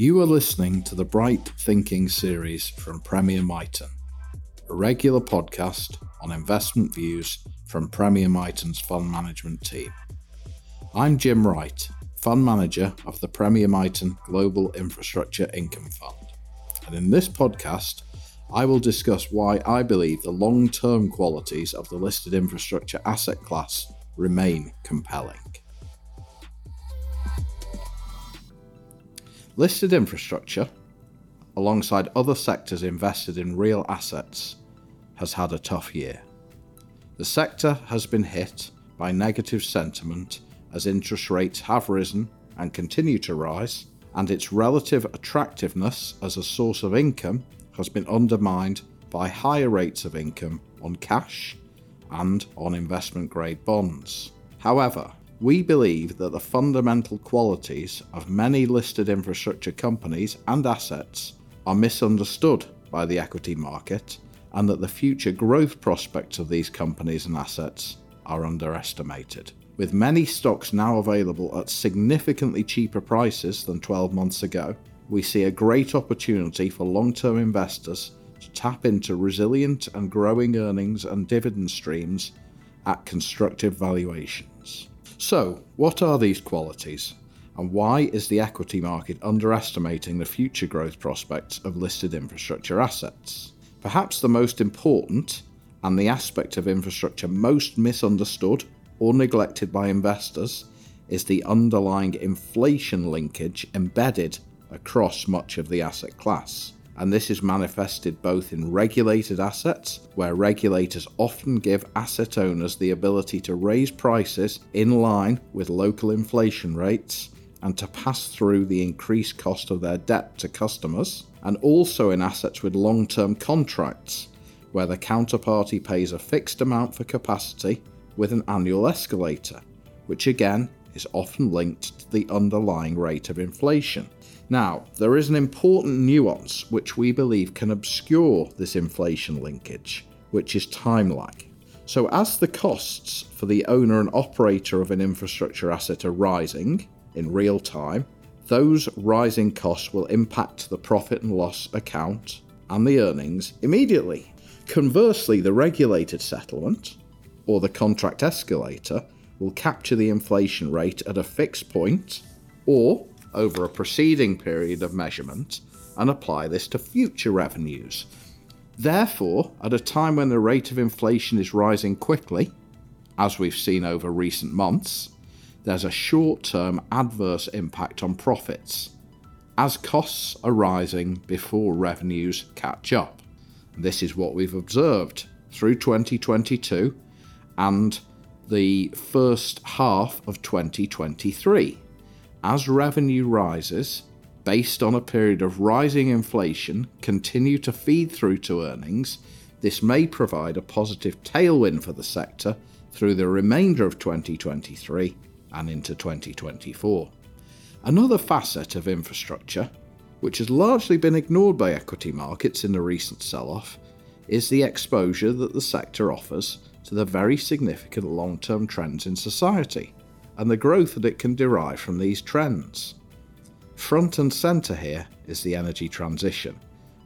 You are listening to the Bright Thinking series from Premier Miton, a regular podcast on investment views from Premier Miton's fund management team. I'm Jim Wright, fund manager of the Premier Miton Global Infrastructure Income Fund. And in this podcast, I will discuss why I believe the long term qualities of the listed infrastructure asset class remain compelling. Listed infrastructure, alongside other sectors invested in real assets, has had a tough year. The sector has been hit by negative sentiment as interest rates have risen and continue to rise, and its relative attractiveness as a source of income has been undermined by higher rates of income on cash and on investment grade bonds. However, we believe that the fundamental qualities of many listed infrastructure companies and assets are misunderstood by the equity market and that the future growth prospects of these companies and assets are underestimated. With many stocks now available at significantly cheaper prices than 12 months ago, we see a great opportunity for long term investors to tap into resilient and growing earnings and dividend streams at constructive valuations. So, what are these qualities? And why is the equity market underestimating the future growth prospects of listed infrastructure assets? Perhaps the most important, and the aspect of infrastructure most misunderstood or neglected by investors, is the underlying inflation linkage embedded across much of the asset class and this is manifested both in regulated assets, where regulators often give asset owners the ability to raise prices in line with local inflation rates and to pass through the increased cost of their debt to customers, and also in assets with long term contracts, where the counterparty pays a fixed amount for capacity with an annual escalator, which again is often linked to the underlying rate of inflation. Now, there is an important nuance which we believe can obscure this inflation linkage, which is time lag. So, as the costs for the owner and operator of an infrastructure asset are rising in real time, those rising costs will impact the profit and loss account and the earnings immediately. Conversely, the regulated settlement, or the contract escalator, will capture the inflation rate at a fixed point or over a preceding period of measurement and apply this to future revenues. Therefore, at a time when the rate of inflation is rising quickly, as we've seen over recent months, there's a short term adverse impact on profits, as costs are rising before revenues catch up. This is what we've observed through 2022 and the first half of 2023 as revenue rises, based on a period of rising inflation, continue to feed through to earnings, this may provide a positive tailwind for the sector through the remainder of 2023 and into 2024. Another facet of infrastructure, which has largely been ignored by equity markets in the recent sell off, is the exposure that the sector offers to the very significant long term trends in society and the growth that it can derive from these trends. Front and centre here is the energy transition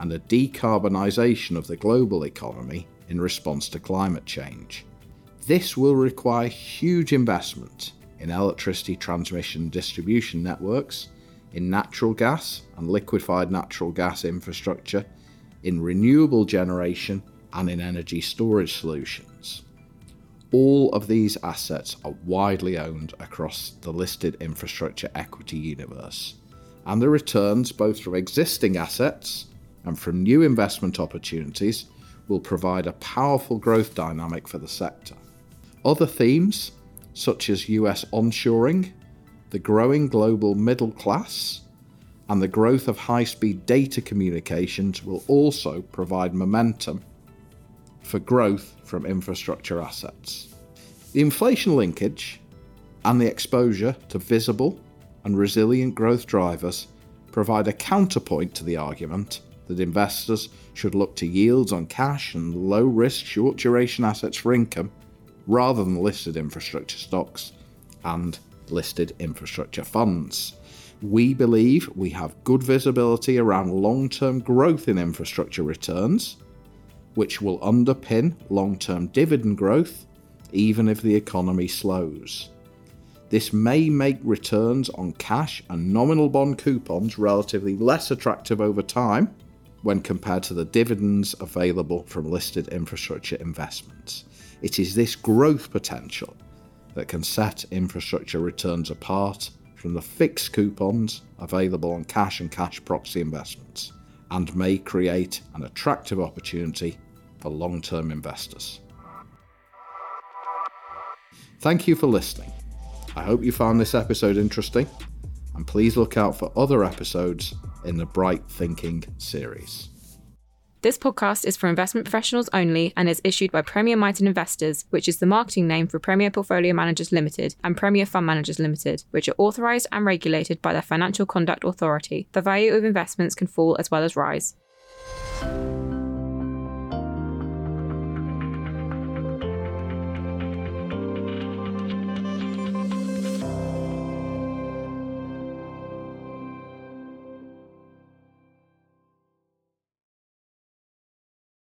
and the decarbonisation of the global economy in response to climate change. This will require huge investment in electricity transmission and distribution networks, in natural gas and liquefied natural gas infrastructure, in renewable generation, and in energy storage solutions. All of these assets are widely owned across the listed infrastructure equity universe, and the returns, both from existing assets and from new investment opportunities, will provide a powerful growth dynamic for the sector. Other themes, such as US onshoring, the growing global middle class, and the growth of high speed data communications will also provide momentum for growth from infrastructure assets. The inflation linkage and the exposure to visible and resilient growth drivers provide a counterpoint to the argument that investors should look to yields on cash and low risk short duration assets for income rather than listed infrastructure stocks and listed infrastructure funds. We believe we have good visibility around long term growth in infrastructure returns, which will underpin long term dividend growth even if the economy slows. This may make returns on cash and nominal bond coupons relatively less attractive over time when compared to the dividends available from listed infrastructure investments. It is this growth potential that can set infrastructure returns apart from the fixed coupons available on cash and cash proxy investments and may create an attractive opportunity for long term investors. Thank you for listening. I hope you found this episode interesting, and please look out for other episodes in the Bright Thinking series. This podcast is for investment professionals only and is issued by Premier Miton Investors, which is the marketing name for Premier Portfolio Managers Limited and Premier Fund Managers Limited, which are authorised and regulated by the Financial Conduct Authority. The value of investments can fall as well as rise.